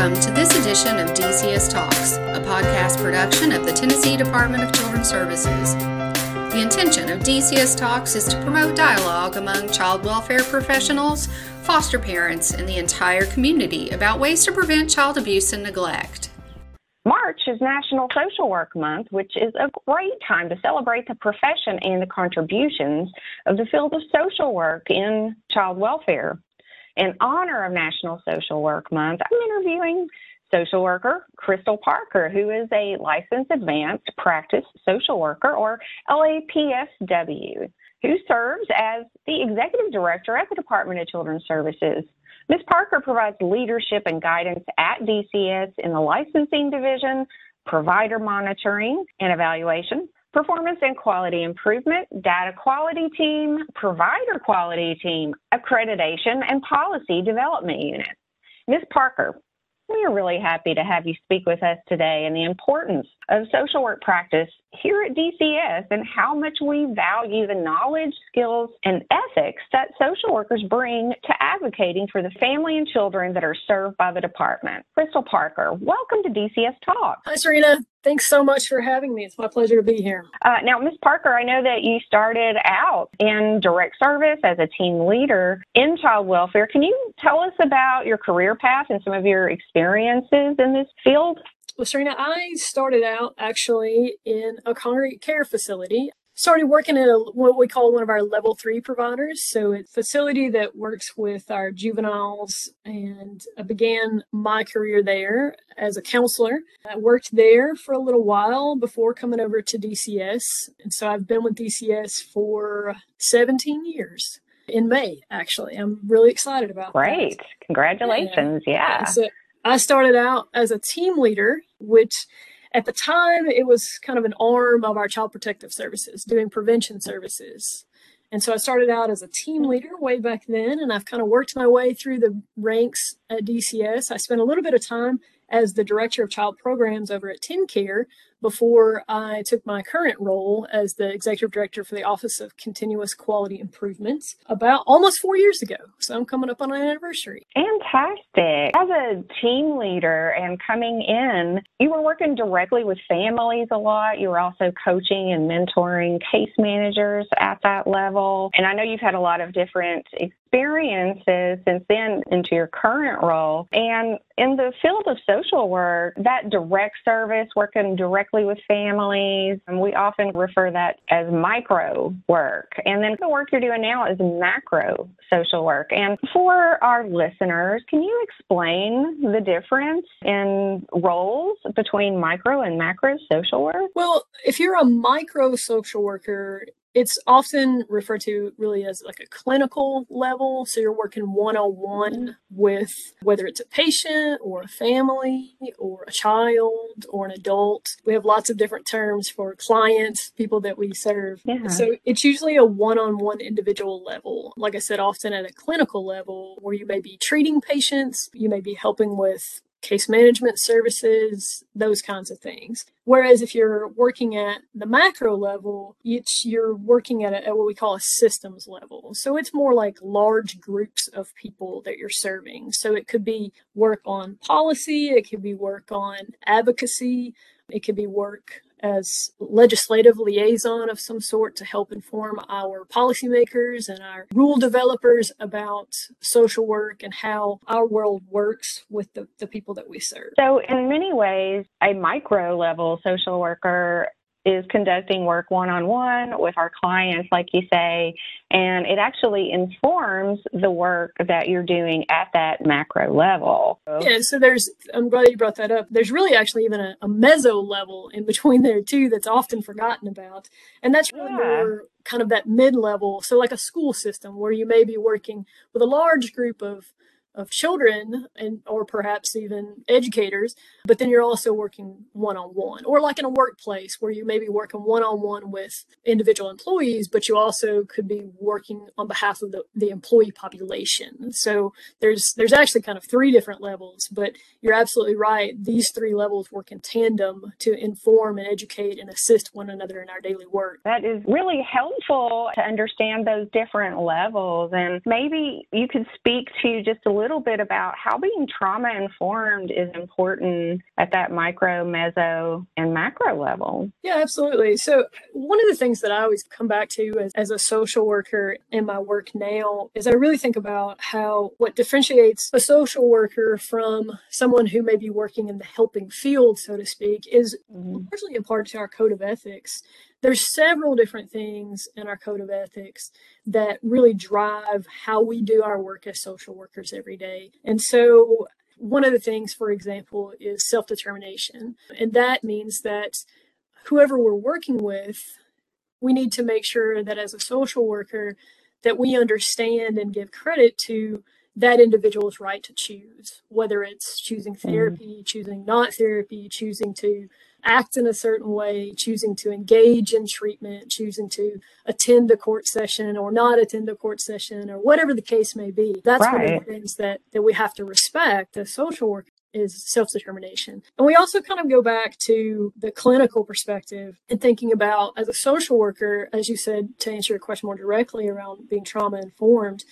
Welcome to this edition of DCS Talks, a podcast production of the Tennessee Department of Children's Services. The intention of DCS Talks is to promote dialogue among child welfare professionals, foster parents, and the entire community about ways to prevent child abuse and neglect. March is National Social Work Month, which is a great time to celebrate the profession and the contributions of the field of social work in child welfare. In honor of National Social Work Month, I'm interviewing social worker Crystal Parker, who is a licensed advanced practice social worker or LAPSW, who serves as the executive director at the Department of Children's Services. Ms. Parker provides leadership and guidance at DCS in the licensing division, provider monitoring and evaluation, performance and quality improvement, data quality team, provider quality team, accreditation, and policy development unit. Ms. Parker, we are really happy to have you speak with us today and the importance of social work practice here at DCS and how much we value the knowledge, skills, and ethics that social workers bring to advocating for the family and children that are served by the department. Crystal Parker, welcome to DCS Talk. Hi, Serena. Thanks so much for having me. It's my pleasure to be here. Uh, now, Ms. Parker, I know that you started out in direct service as a team leader in child welfare. Can you tell us about your career path and some of your experiences in this field? Well, Serena, I started out actually in a congregate care facility. Started working at a, what we call one of our level three providers. So, it's a facility that works with our juveniles. And I began my career there as a counselor. I worked there for a little while before coming over to DCS. And so, I've been with DCS for 17 years in May, actually. I'm really excited about Great. That. Congratulations. Yeah. yeah. So I started out as a team leader, which at the time it was kind of an arm of our child protective services, doing prevention services. And so I started out as a team leader way back then, and I've kind of worked my way through the ranks at DCS. I spent a little bit of time as the director of child programs over at TennCare before I took my current role as the executive director for the Office of Continuous Quality Improvements about almost four years ago. So I'm coming up on an anniversary. Fantastic. As a team leader and coming in, you were working directly with families a lot. You were also coaching and mentoring case managers at that level. And I know you've had a lot of different experiences since then into your current role. And in the field of social work, that direct service, working directly with families, and we often refer that as micro work. And then the work you're doing now is macro social work. And for our listeners, can you explain the difference in roles between micro and macro social work? Well, if you're a micro social worker, it's often referred to really as like a clinical level. So you're working one on one with whether it's a patient or a family or a child or an adult. We have lots of different terms for clients, people that we serve. Yeah. So it's usually a one on one individual level. Like I said, often at a clinical level where you may be treating patients, you may be helping with case management services, those kinds of things. Whereas if you're working at the macro level, it's, you're working at, a, at what we call a systems level. So it's more like large groups of people that you're serving. So it could be work on policy, it could be work on advocacy, it could be work as legislative liaison of some sort to help inform our policymakers and our rule developers about social work and how our world works with the, the people that we serve. So, in many ways, a micro level social worker is conducting work one on one with our clients, like you say, and it actually informs the work that you're doing at that macro level. Yeah, so there's, I'm glad you brought that up. There's really actually even a, a meso level in between there too that's often forgotten about. And that's really yeah. more kind of that mid level. So, like a school system where you may be working with a large group of of children and or perhaps even educators but then you're also working one-on-one or like in a workplace where you may be working one-on-one with individual employees but you also could be working on behalf of the, the employee population. So there's there's actually kind of three different levels but you're absolutely right. These three levels work in tandem to inform and educate and assist one another in our daily work. That is really helpful to understand those different levels and maybe you could speak to just a little bit about how being trauma informed is important at that micro, meso, and macro level. Yeah, absolutely. So, one of the things that I always come back to as, as a social worker in my work now is I really think about how what differentiates a social worker from someone who may be working in the helping field, so to speak, is mm-hmm. largely a part to our code of ethics there's several different things in our code of ethics that really drive how we do our work as social workers every day. And so one of the things, for example, is self determination. And that means that whoever we're working with, we need to make sure that as a social worker, that we understand and give credit to that individual's right to choose, whether it's choosing mm-hmm. therapy, mm. choosing not therapy, choosing to act in a certain way, choosing to engage in treatment, choosing to attend a court session or not attend a court session or whatever the case may be. That's right. one of the things that, that we have to respect as social work is self-determination. And we also kind of go back to the clinical perspective and thinking about as a social worker, as you said, to answer your question more directly around being trauma informed,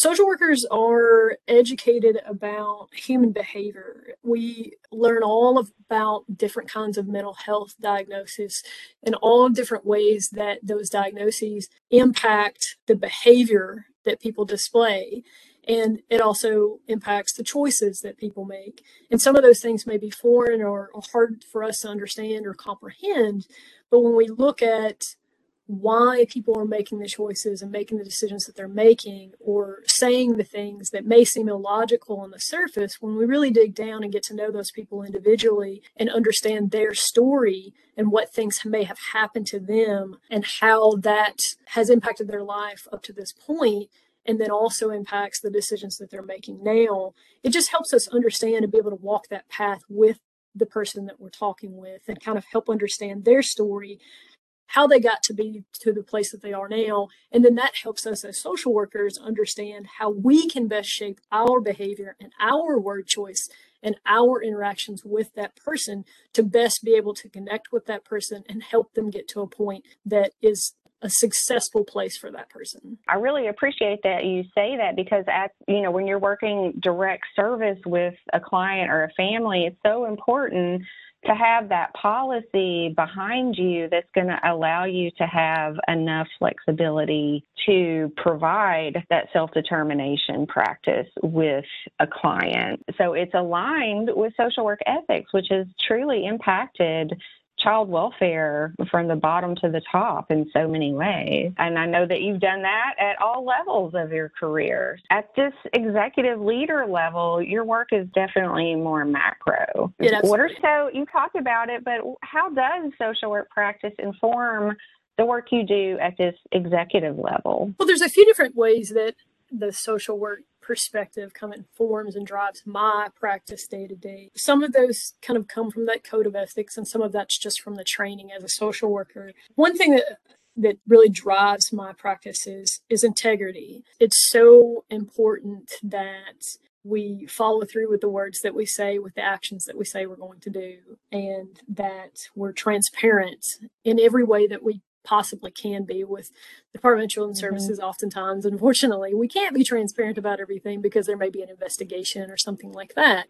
Social workers are educated about human behavior. We learn all about different kinds of mental health diagnosis and all different ways that those diagnoses impact the behavior that people display. And it also impacts the choices that people make. And some of those things may be foreign or, hard for us to understand or comprehend. But when we look at why people are making the choices and making the decisions that they're making or saying the things that may seem illogical on the surface when we really dig down and get to know those people individually and understand their story and what things may have happened to them and how that has impacted their life up to this point and then also impacts the decisions that they're making now. It just helps us understand and be able to walk that path with the person that we're talking with and kind of help understand their story how they got to be to the place that they are now. And then that helps us as social workers understand how we can best shape our behavior and our word choice and our interactions with that person to best be able to connect with that person and help them get to a point that is a successful place for that person. I really appreciate that you say that because at you know when you're working direct service with a client or a family, it's so important to have that policy behind you that's going to allow you to have enough flexibility to provide that self determination practice with a client. So it's aligned with social work ethics, which has truly impacted child welfare from the bottom to the top in so many ways. And I know that you've done that at all levels of your career. At this executive leader level, your work is definitely more macro. Yeah, what are so you talked about it, but how does social work practice inform the work you do at this executive level? Well, there's a few different ways that the social work perspective kind of informs and drives my practice day to day. Some of those kind of come from that code of ethics, and some of that's just from the training as a social worker. One thing that that really drives my practice is, is integrity. It's so important that we follow through with the words that we say, with the actions that we say we're going to do, and that we're transparent in every way that we possibly can be with Department of Children's mm-hmm. Services. Oftentimes, unfortunately, we can't be transparent about everything because there may be an investigation or something like that.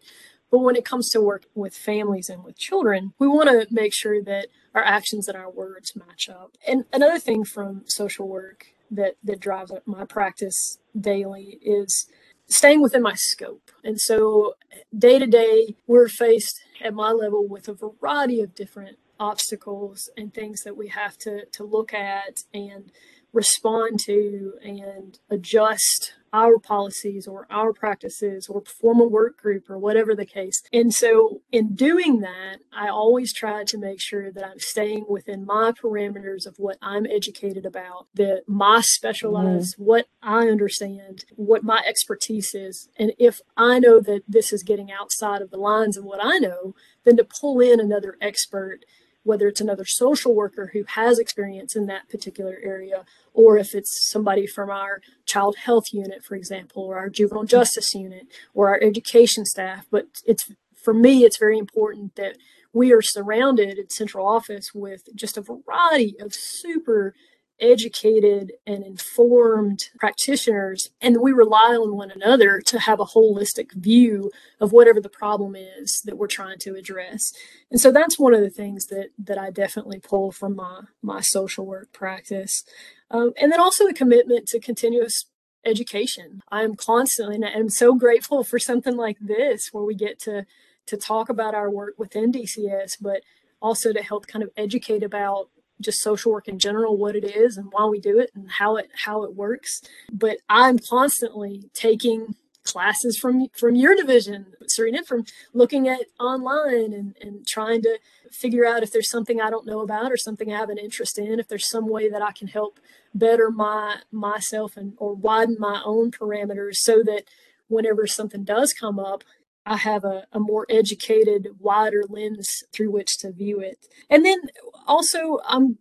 But when it comes to work with families and with children, we want to make sure that our actions and our words match up. And another thing from social work that that drives my practice daily is staying within my scope. And so day to day, we're faced at my level with a variety of different obstacles and things that we have to, to look at and respond to and adjust our policies or our practices or form a work group or whatever the case. And so, in doing that, I always try to make sure that I'm staying within my parameters of what I'm educated about, that my specialized, mm-hmm. what I understand, what my expertise is. And if I know that this is getting outside of the lines of what I know, then to pull in another expert whether it's another social worker who has experience in that particular area, or if it's somebody from our child health unit, for example, or our juvenile justice unit, or our education staff. But it's for me, it's very important that we are surrounded at central office with just a variety of super educated and informed practitioners, and we rely on one another to have a holistic view of whatever the problem is that we're trying to address. And so that's one of the things that that I definitely pull from my my social work practice. Um, and then also the commitment to continuous education. I'm constantly, and I'm so grateful for something like this where we get to to talk about our work within DCS, but also to help kind of educate about just social work in general, what it is and why we do it and how it how it works. But I'm constantly taking classes from from your division, Serena, from looking at online and, and trying to figure out if there's something I don't know about or something I have an interest in, if there's some way that I can help better my myself and or widen my own parameters so that whenever something does come up, I have a, a more educated, wider lens through which to view it. And then also, I'm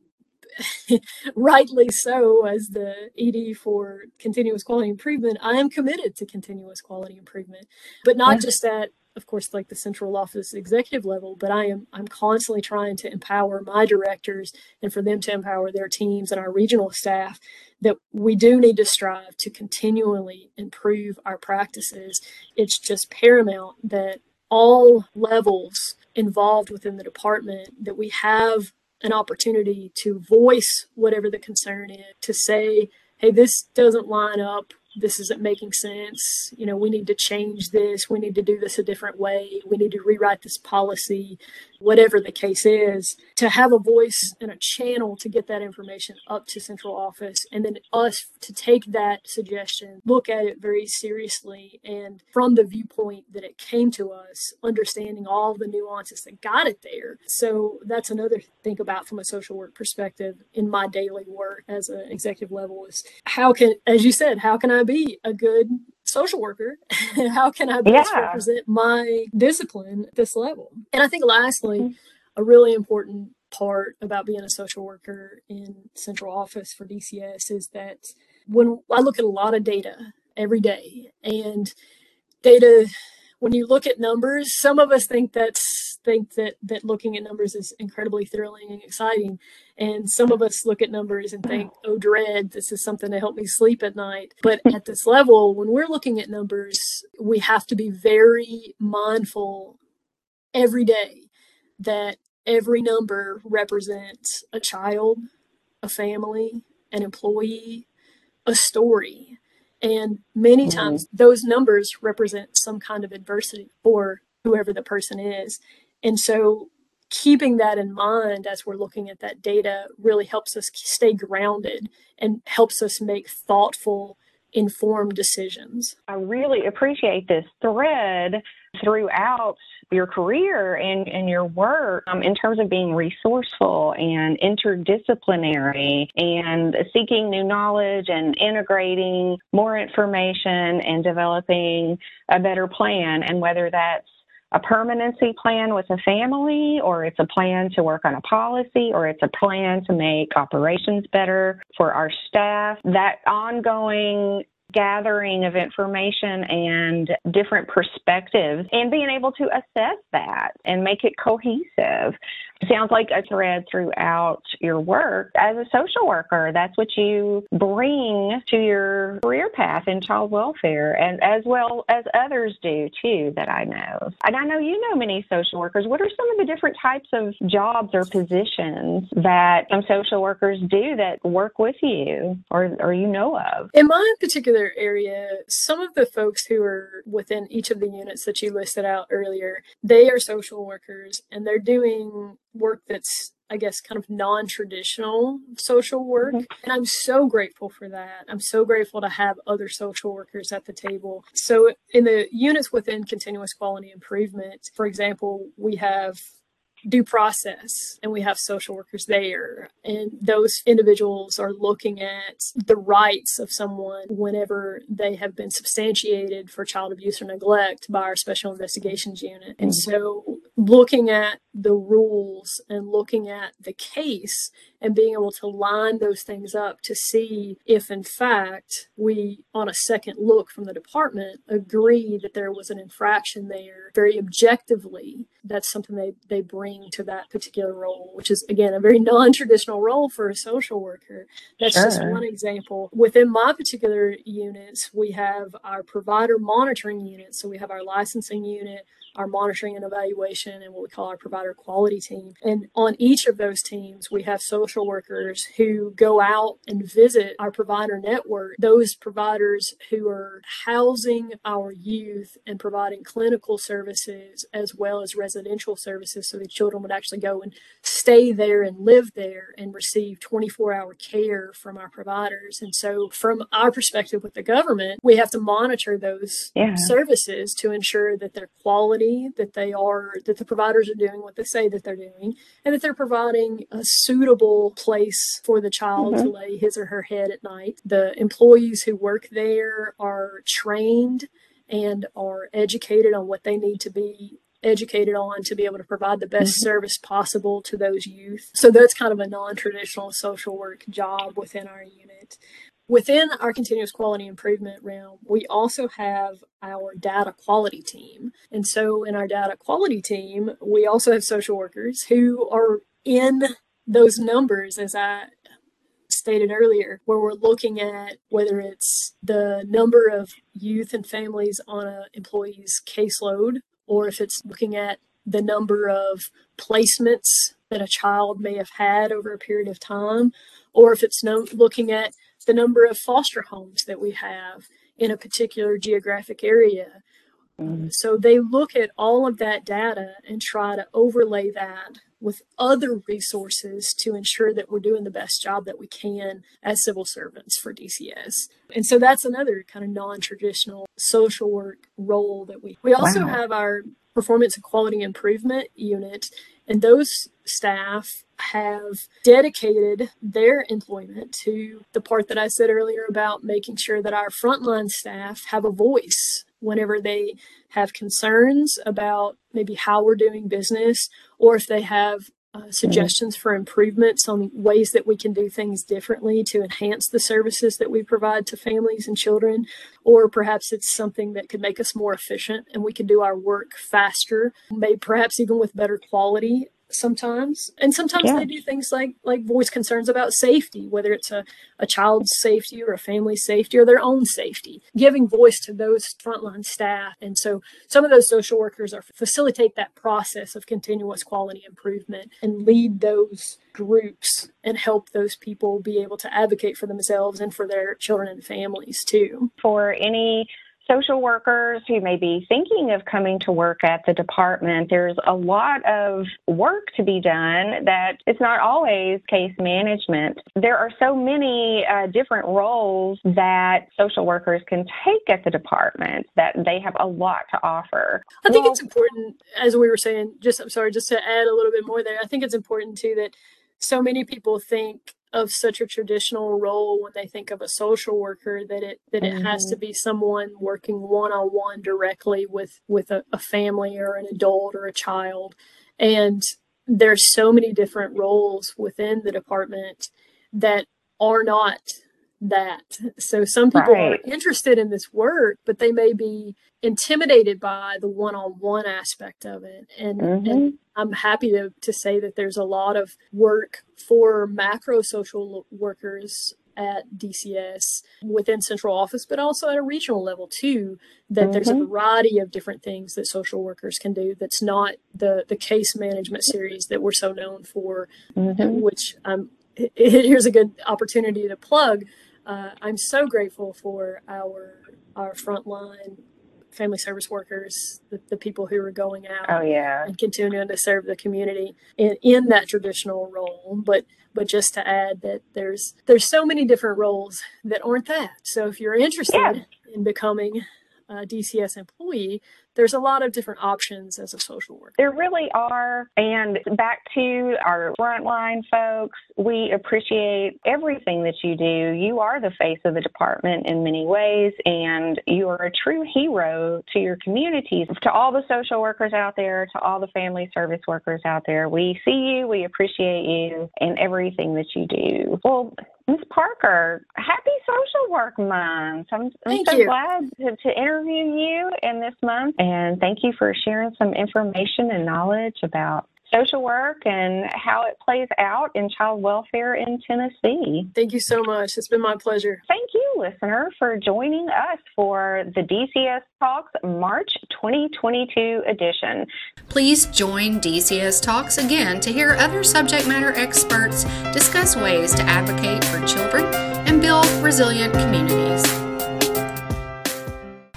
rightly so, as the ED for continuous quality improvement, I am committed to continuous quality improvement, but not yeah. just at of course like the central office executive level but i am i'm constantly trying to empower my directors and for them to empower their teams and our regional staff that we do need to strive to continually improve our practices. It's just paramount that all levels involved within the department that we have an opportunity to voice whatever the concern is to say hey this doesn't line up this isn't making sense. You know, we need to change this. We need to do this a different way. We need to rewrite this policy, whatever the case is, to have a voice and a channel to get that information up to central office and then us to take that suggestion, look at it very seriously and from the viewpoint that it came to us, understanding all the nuances that got it there. So that's another thing about from a social work perspective in my daily work as an executive level is how can, as you said, how can I be a good social worker? How can I best yeah. represent my discipline at this level? And I think lastly, mm-hmm. a really important part about being a social worker in central office for DCS is that when I look at a lot of data every day and data when you look at numbers, some of us think that's think that that looking at numbers is incredibly thrilling and exciting, and some of us look at numbers and think, "Oh, dread! This is something to help me sleep at night." But at this level, when we're looking at numbers, we have to be very mindful every day that every number represents a child, a family, an employee, a story and many mm-hmm. times those numbers represent some kind of adversity for whoever the person is. And so keeping that in mind as we're looking at that data really helps us stay grounded and helps us make thoughtful informed decisions. I really appreciate this thread throughout your career and, and your work um, in terms of being resourceful and interdisciplinary and seeking new knowledge and integrating more information and developing a better plan. And whether that's a permanency plan with a family, or it's a plan to work on a policy, or it's a plan to make operations better for our staff. That ongoing gathering of information and different perspectives and being able to assess that and make it cohesive sounds like a thread throughout your work as a social worker. That's what you bring to your career path in child welfare, and as well as others do too that I know. And I know you know many social workers. What are some of the different types of jobs or positions that some social workers do that work with you or, or you know of? In my particular area, some of the folks who are within each of the units that you listed out earlier, they are social workers and they're doing work that's I guess kind of non-traditional social work mm-hmm. and I'm so grateful for that. I'm so grateful to have other social workers at the table. So in the units within continuous quality improvement, for example, we have due process and we have social workers there and those individuals are looking at the rights of someone whenever they have been substantiated for child abuse or neglect by our special investigations unit and mm-hmm. so looking at the rules and looking at the case and being able to line those things up to see if in fact we on a second look from the department agree that there was an infraction there. Very objectively that's something they, they bring to that particular role which is again a very non-traditional role for a social worker. That's sure. just one example. Within my particular units we have our provider monitoring unit. So we have our licensing unit our monitoring and evaluation and what we call our provider quality team. And on each of those teams, we have social workers who go out and visit our provider network, those providers who are housing our youth and providing clinical services as well as residential services so the children would actually go and stay there and live there and receive 24 hour care from our providers. And so, from our perspective with the government, we have to monitor those yeah. services to ensure that their quality quality, that they are, that the providers are doing what they say that they're doing, and that they're providing a suitable place for the child mm-hmm. to lay his or her head at night. The employees who work there are trained and are educated on what they need to be educated on to be able to provide the best mm-hmm. service possible to those youth. So that's kind of a non traditional social work job within our unit. Within our continuous quality improvement realm, we also have our data quality team. And so, in our data quality team, we also have social workers who are in those numbers, as I stated earlier, where we're looking at whether it's the number of youth and families on an employee's caseload, or if it's looking at the number of placements that a child may have had over a period of time, or if it's no, looking at the number of foster homes that we have in a particular geographic area. Mm-hmm. So they look at all of that data and try to overlay that with other resources to ensure that we're doing the best job that we can as civil servants for DCS. And so that's another kind of non-traditional social work role that we we also wow. have our performance and quality improvement unit and those staff have dedicated their employment to the part that I said earlier about making sure that our frontline staff have a voice whenever they have concerns about maybe how we're doing business or if they have uh, suggestions for improvements on ways that we can do things differently to enhance the services that we provide to families and children, or perhaps it's something that could make us more efficient and we can do our work faster, maybe perhaps even with better quality sometimes. And sometimes yeah. they do things like like voice concerns about safety whether it's a, a child's safety or a family's safety or their own safety giving voice to those frontline staff. And so some of those social workers are facilitate that process of continuous quality improvement and lead those groups and help those people be able to advocate for themselves and for their children and families too. For any social workers who may be thinking of coming to work at the department, there's a lot of work to be done that it's not always case management. There are so many uh, different roles that social workers can take at the department that they have a lot to offer. I think well, it's important, as we were saying, just I'm sorry, just to add a little bit more there, I think it's important too that so many people think of such a traditional role when they think of a social worker that it that it mm-hmm. has to mm-hmm. be someone working one on one directly with with a, a family or an adult or a child and there's so many different roles within the department that are not that. So some people right. are interested in this work, but they may be intimidated by the one-on-one aspect of it. And, mm-hmm. and I'm happy to, to say that there's a lot of work for macro social workers at DCS within central office, but also at a regional level too. That mm-hmm. there's a mm-hmm. variety of different things that social workers can do. That's not the the case management series that we're so known for, mm-hmm. which um, here's a good opportunity to plug uh, I'm so grateful for our our frontline family service workers, the, the people who are going out oh, yeah. and continuing to serve the community in, in that traditional role. But but just to add that there's there's so many different roles that aren't that. So if you're interested yeah. in becoming a DCS employee, there's a lot of different options as a social worker. There really are. And back to our frontline folks, we appreciate everything that you do. You are the face of the department in many ways, and you are a true hero to your communities. To all the social workers out there, to all the family service workers out there, we see you, we appreciate you, and everything that you do. Well, Ms. Parker, happy Social Work Month. I'm, I'm so you. glad to, to interview you in this month, and thank you for sharing some information and knowledge about social work and how it plays out in child welfare in Tennessee. Thank you so much. It's been my pleasure. Thank you, listener, for joining us for the DCS Talks March 2022 edition. Please join DCS Talks again to hear other subject matter experts discuss ways to advocate for children and build resilient communities.